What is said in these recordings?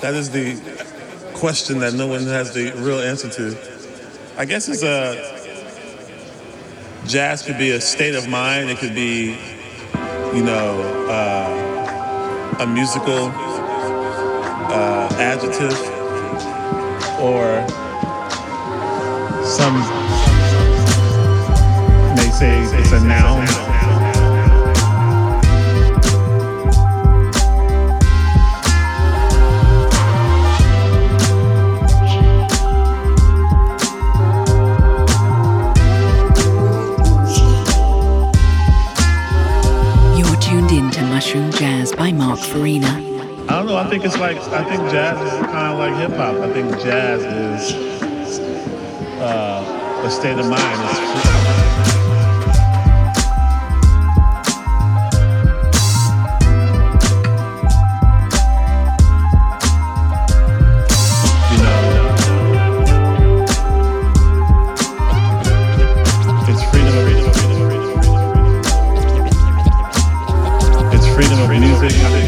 That is the question that no one has the real answer to. I guess it's a jazz could be a state of mind. It could be, you know, uh, a musical uh, adjective or some may say it's a noun. Farina. I don't know. I think it's like I think jazz is kind of like hip hop. I think jazz is uh, a state of mind. It's freedom of music.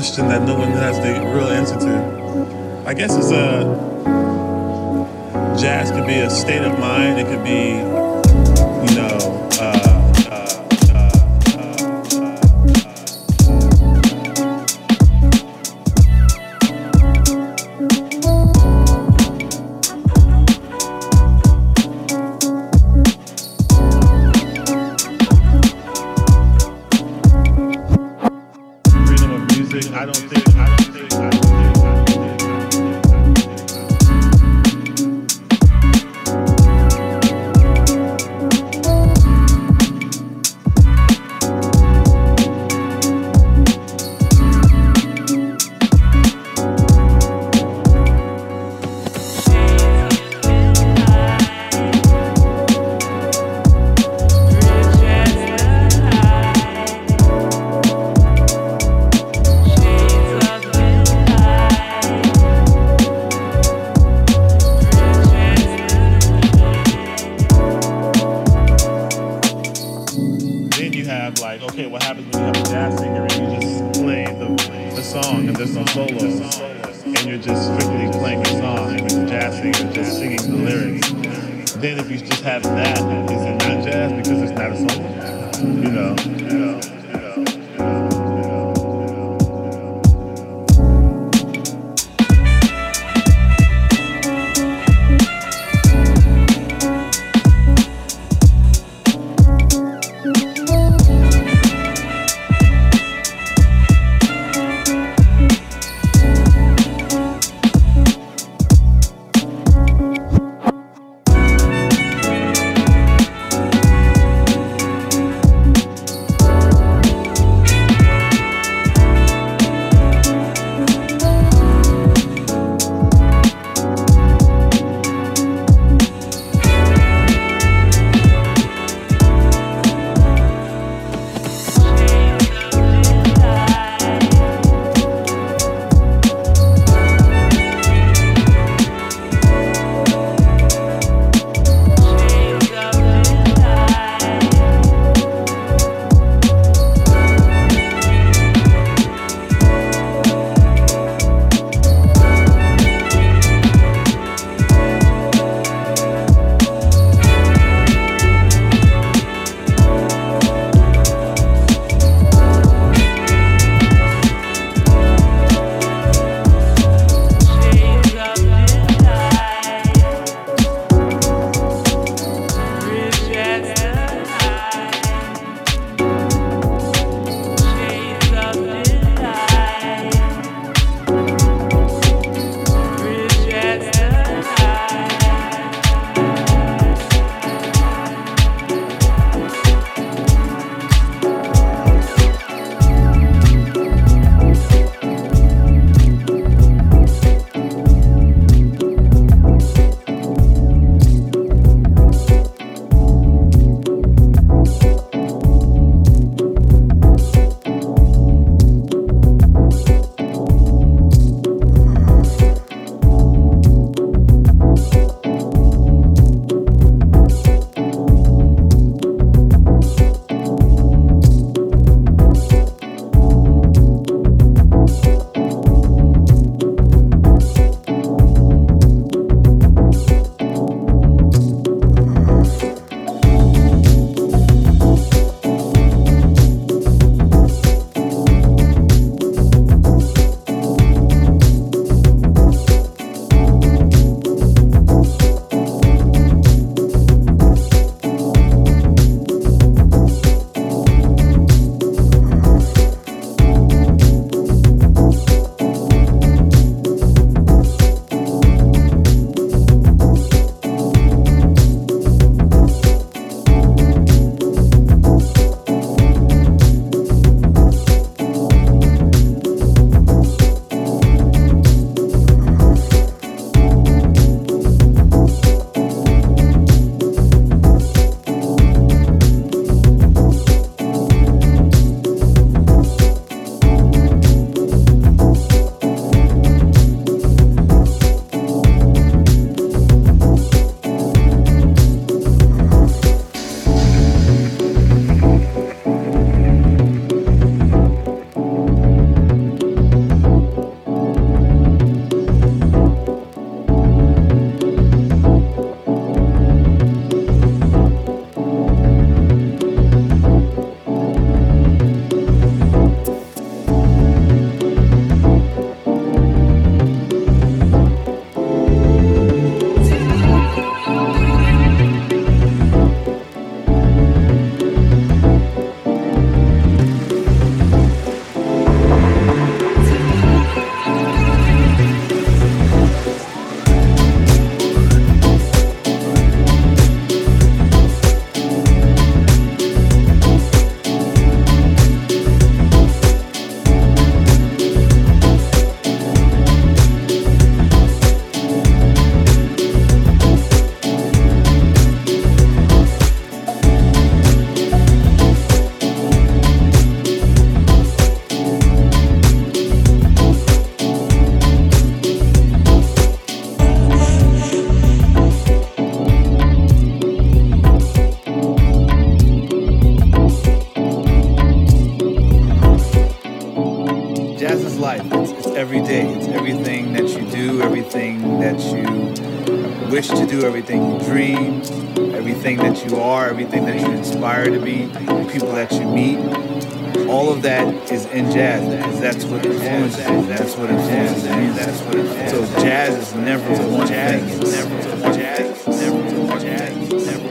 Question that no one has the real answer to. I guess it's a you inspire to be, the people that you meet. All of that is in jazz because that's what influences you. That's what influences you. That's what influences So jazz is never one thing. It's never jazz. Never jazz. Never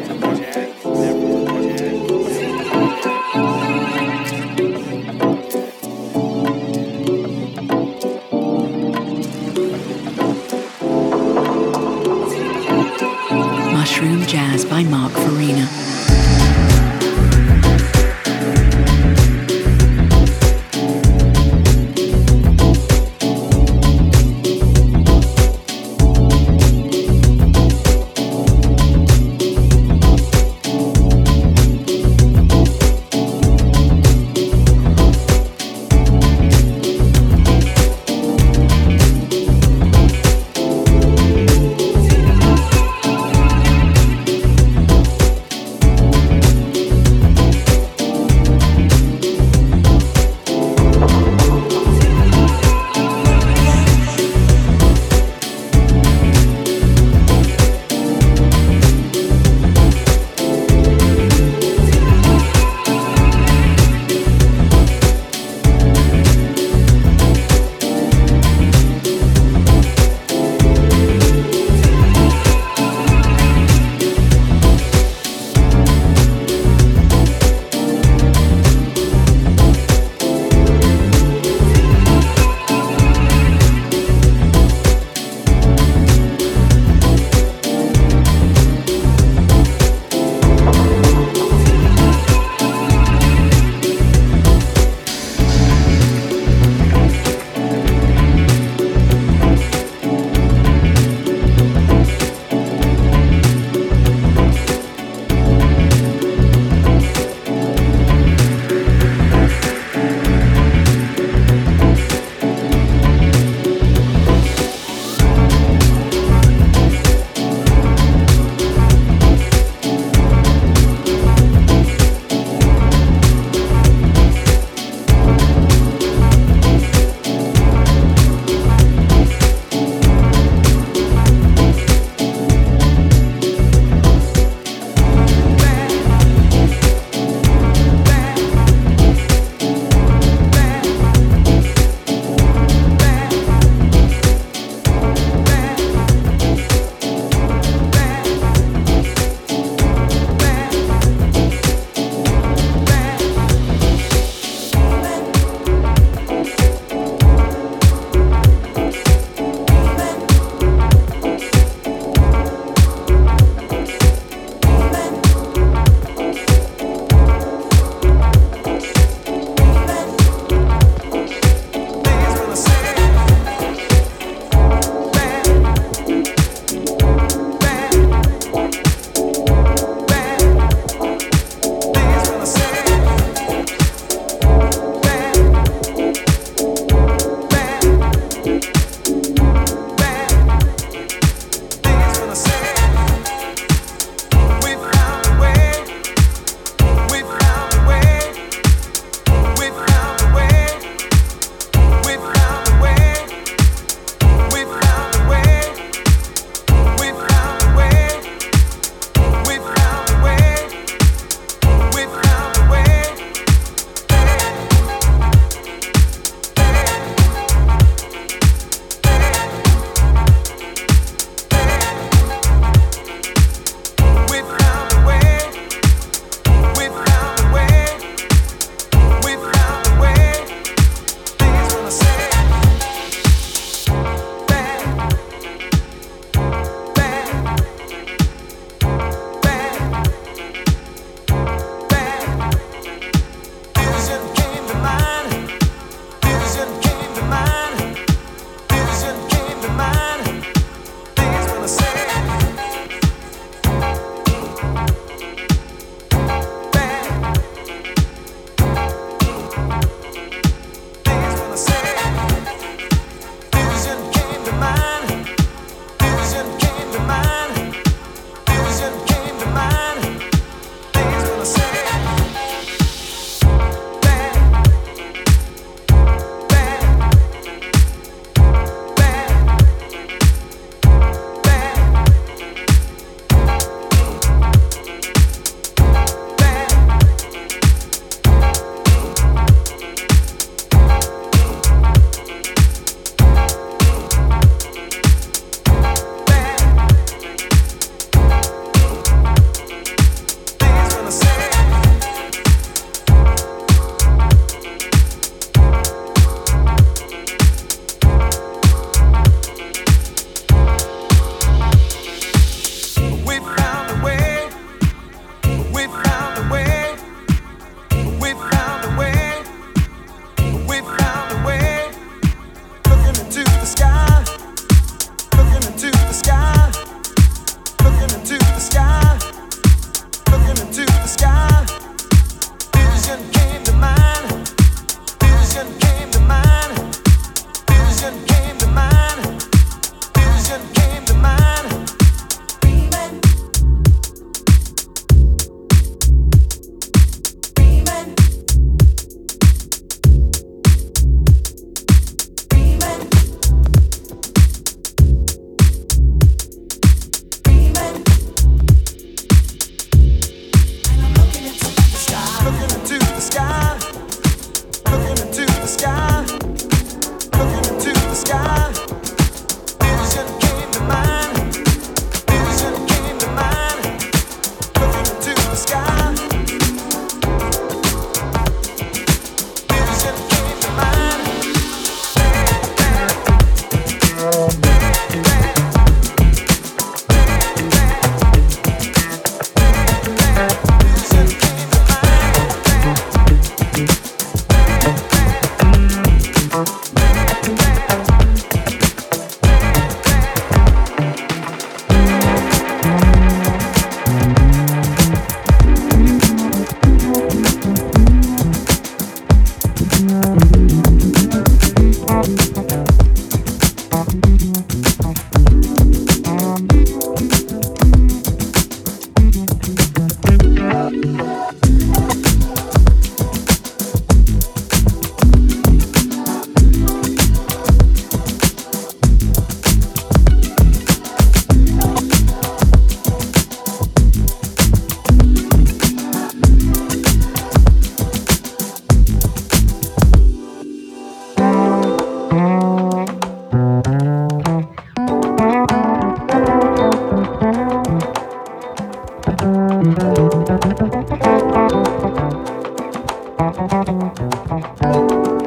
Thank you.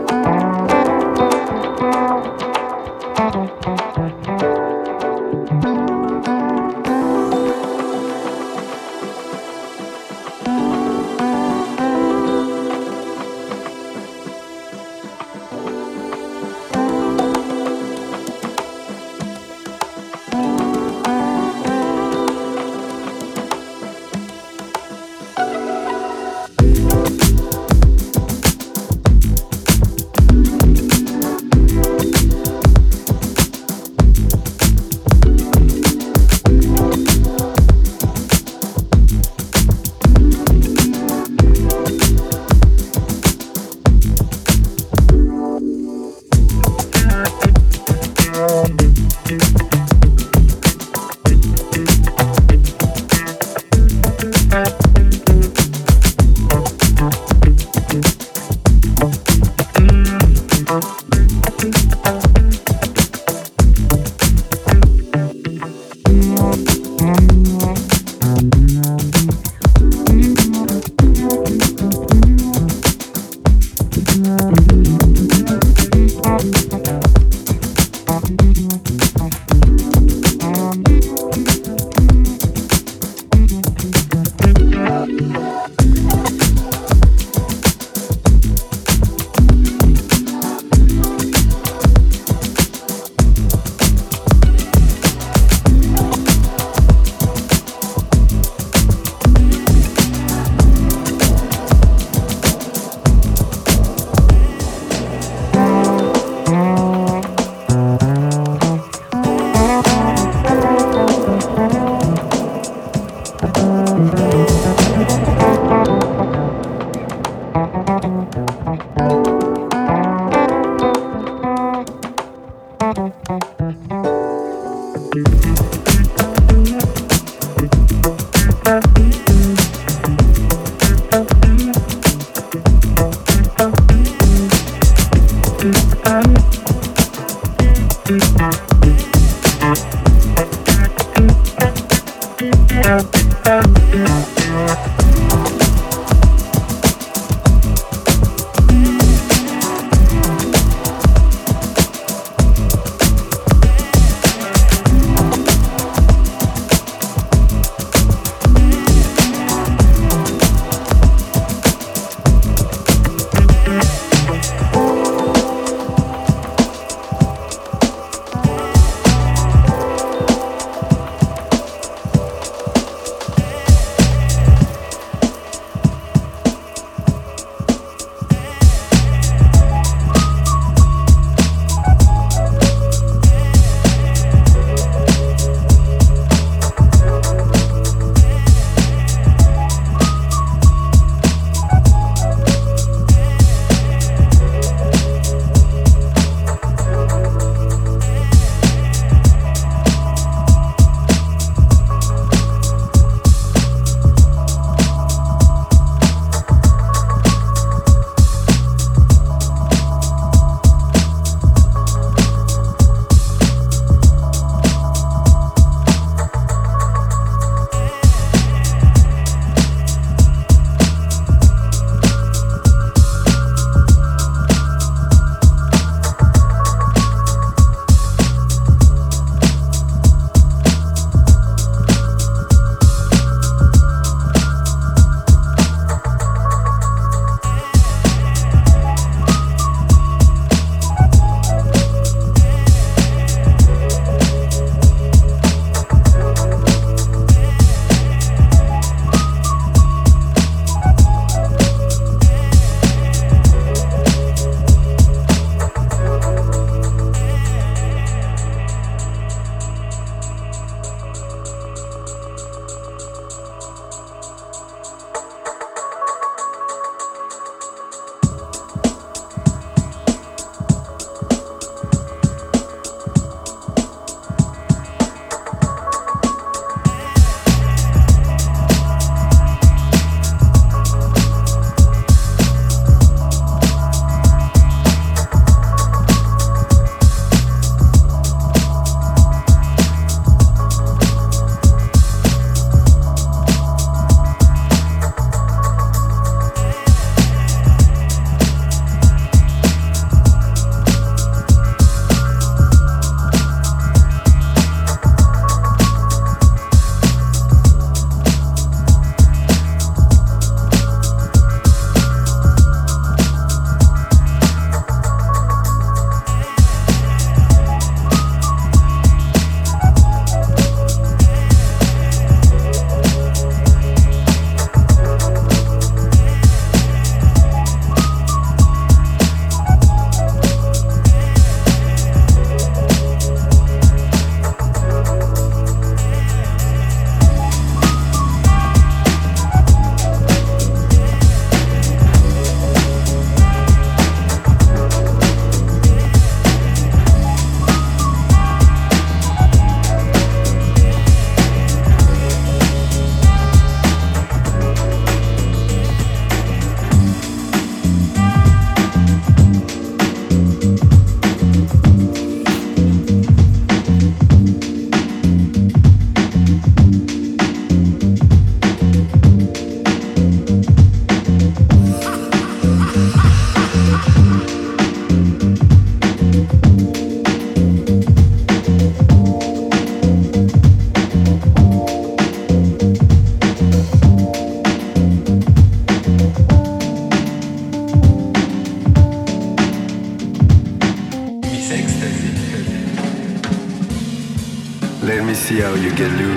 get loose.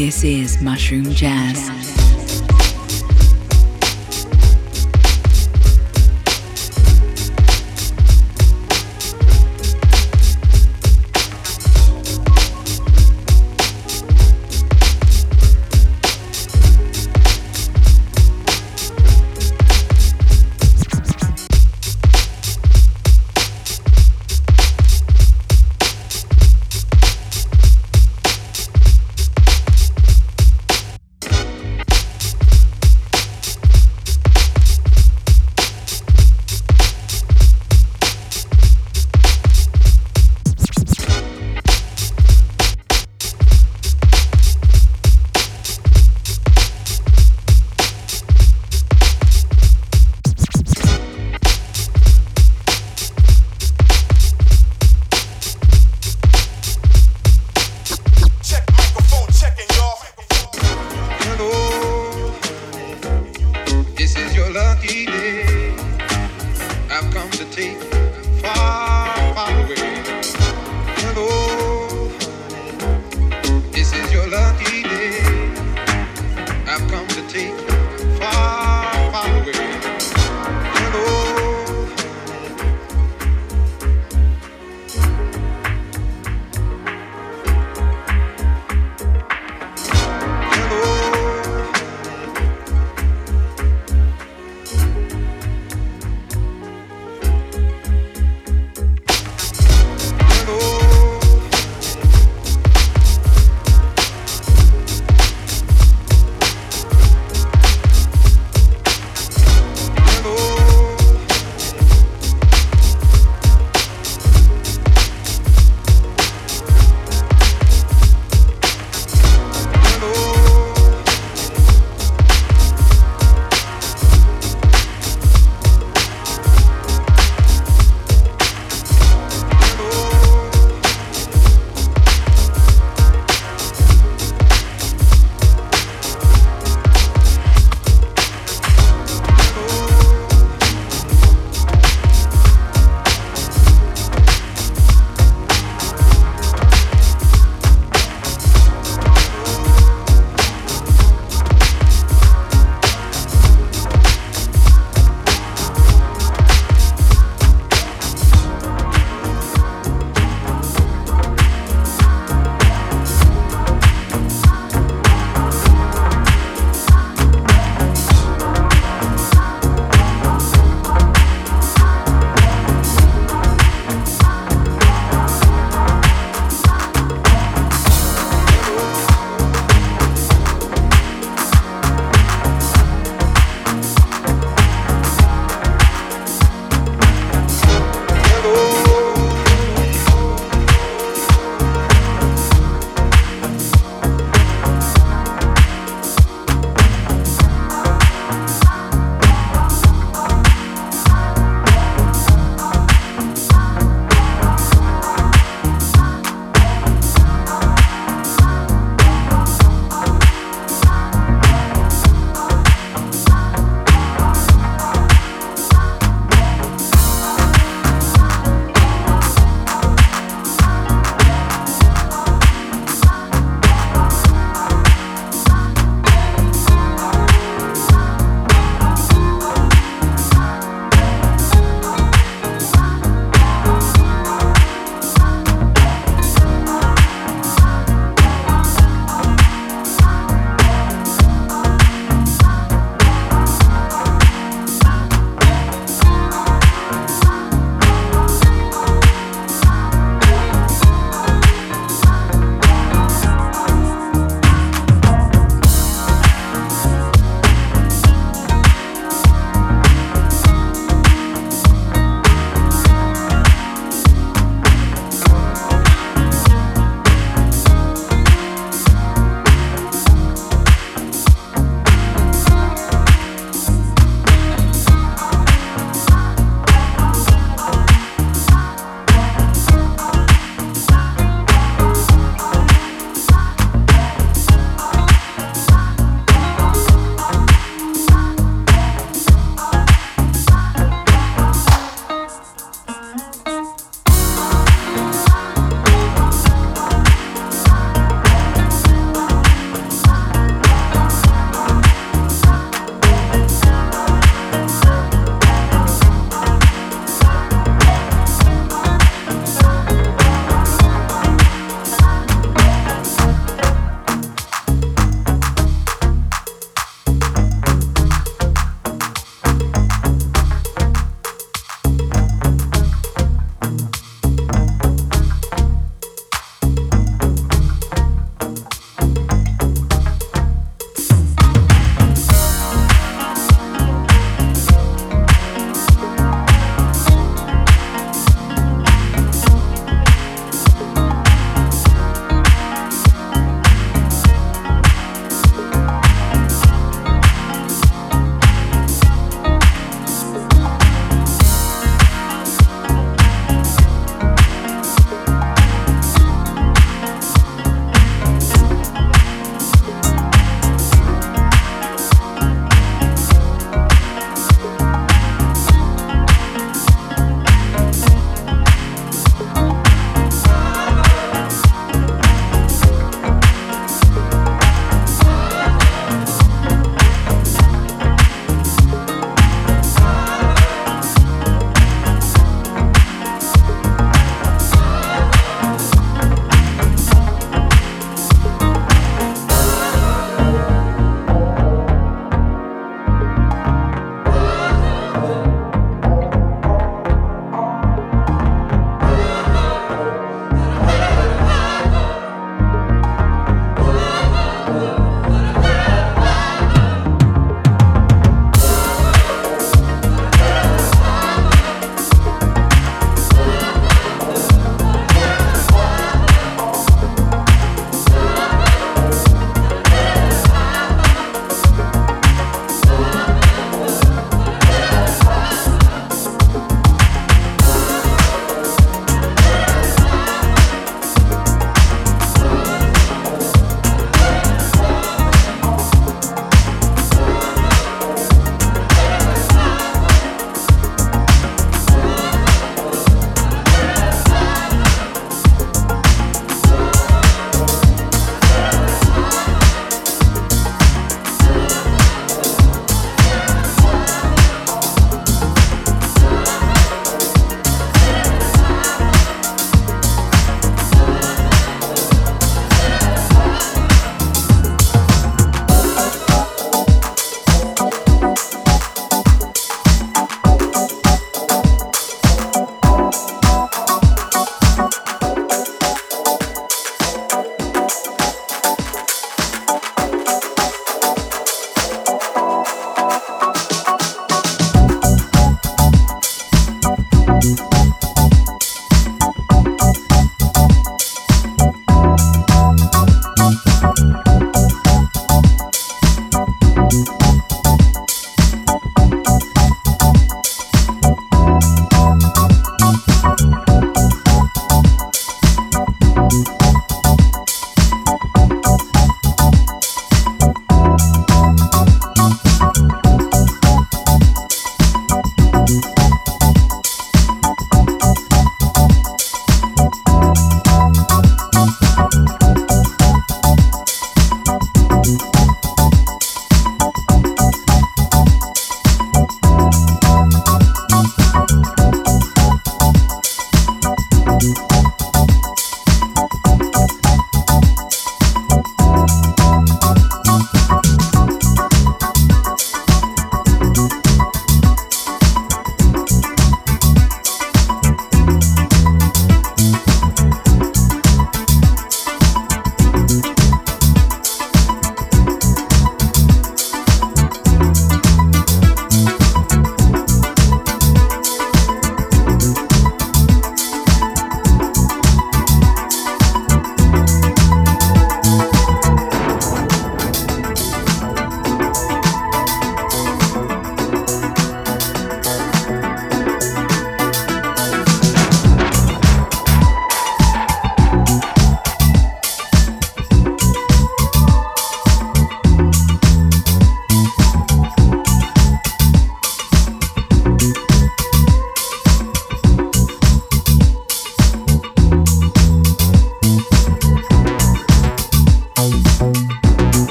This is Mushroom Jazz.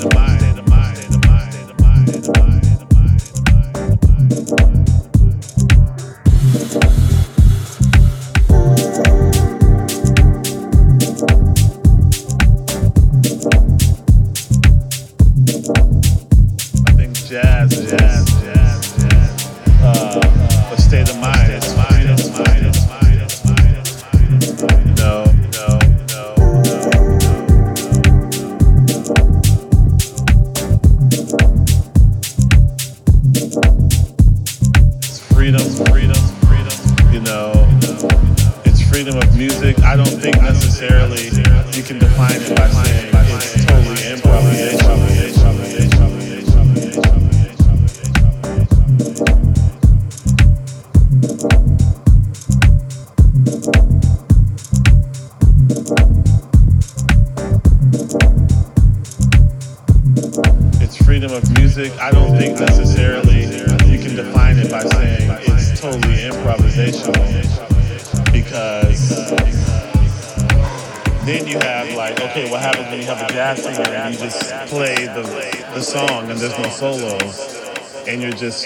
the mind.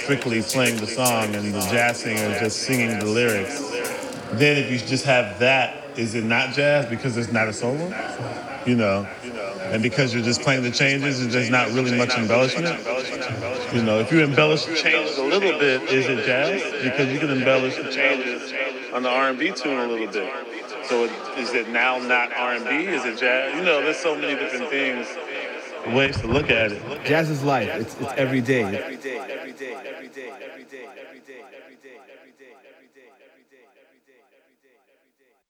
Strictly playing the song and the jazz singer just singing the lyrics. Then if you just have that, is it not jazz because it's not a solo? You know, and because you're just playing the changes and there's not really much embellishment. You know, if you embellish the changes a little bit, is it jazz? Because you can embellish the changes on the R&B tune a little bit. So is it now not R&B? Is it jazz? You know, there's so many different things, ways to look at it. Jazz is life. It's, it's every day. Every day, every day, every day, every day, every day, every day, every day.